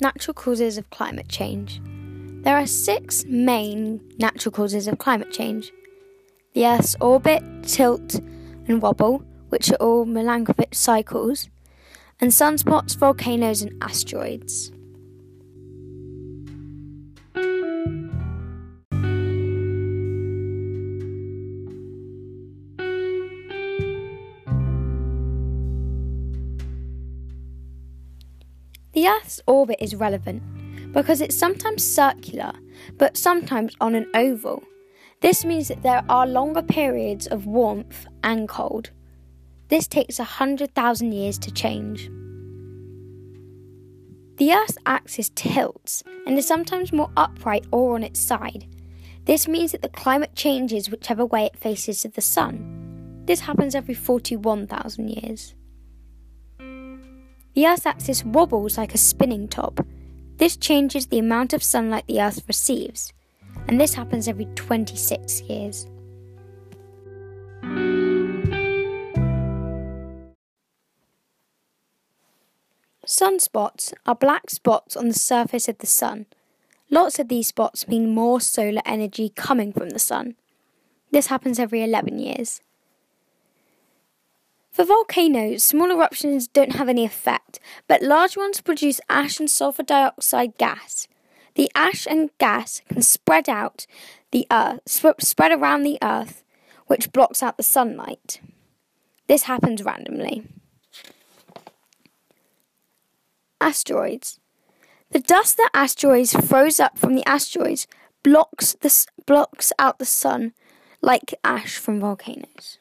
natural causes of climate change. There are six main natural causes of climate change the Earth's orbit, tilt, and wobble, which are all Milankovitch cycles, and sunspots, volcanoes, and asteroids. The Earth's orbit is relevant because it's sometimes circular, but sometimes on an oval. This means that there are longer periods of warmth and cold. This takes 100,000 years to change. The Earth's axis tilts and is sometimes more upright or on its side. This means that the climate changes whichever way it faces to the Sun. This happens every 41,000 years. The Earth's axis wobbles like a spinning top. This changes the amount of sunlight the Earth receives, and this happens every 26 years. Sunspots are black spots on the surface of the sun. Lots of these spots mean more solar energy coming from the sun. This happens every 11 years. For volcanoes, small eruptions don't have any effect, but large ones produce ash and sulfur dioxide gas. The ash and gas can spread out the earth, sp- spread around the earth, which blocks out the sunlight. This happens randomly. Asteroids. The dust that asteroids throws up from the asteroids blocks the, blocks out the sun like ash from volcanoes.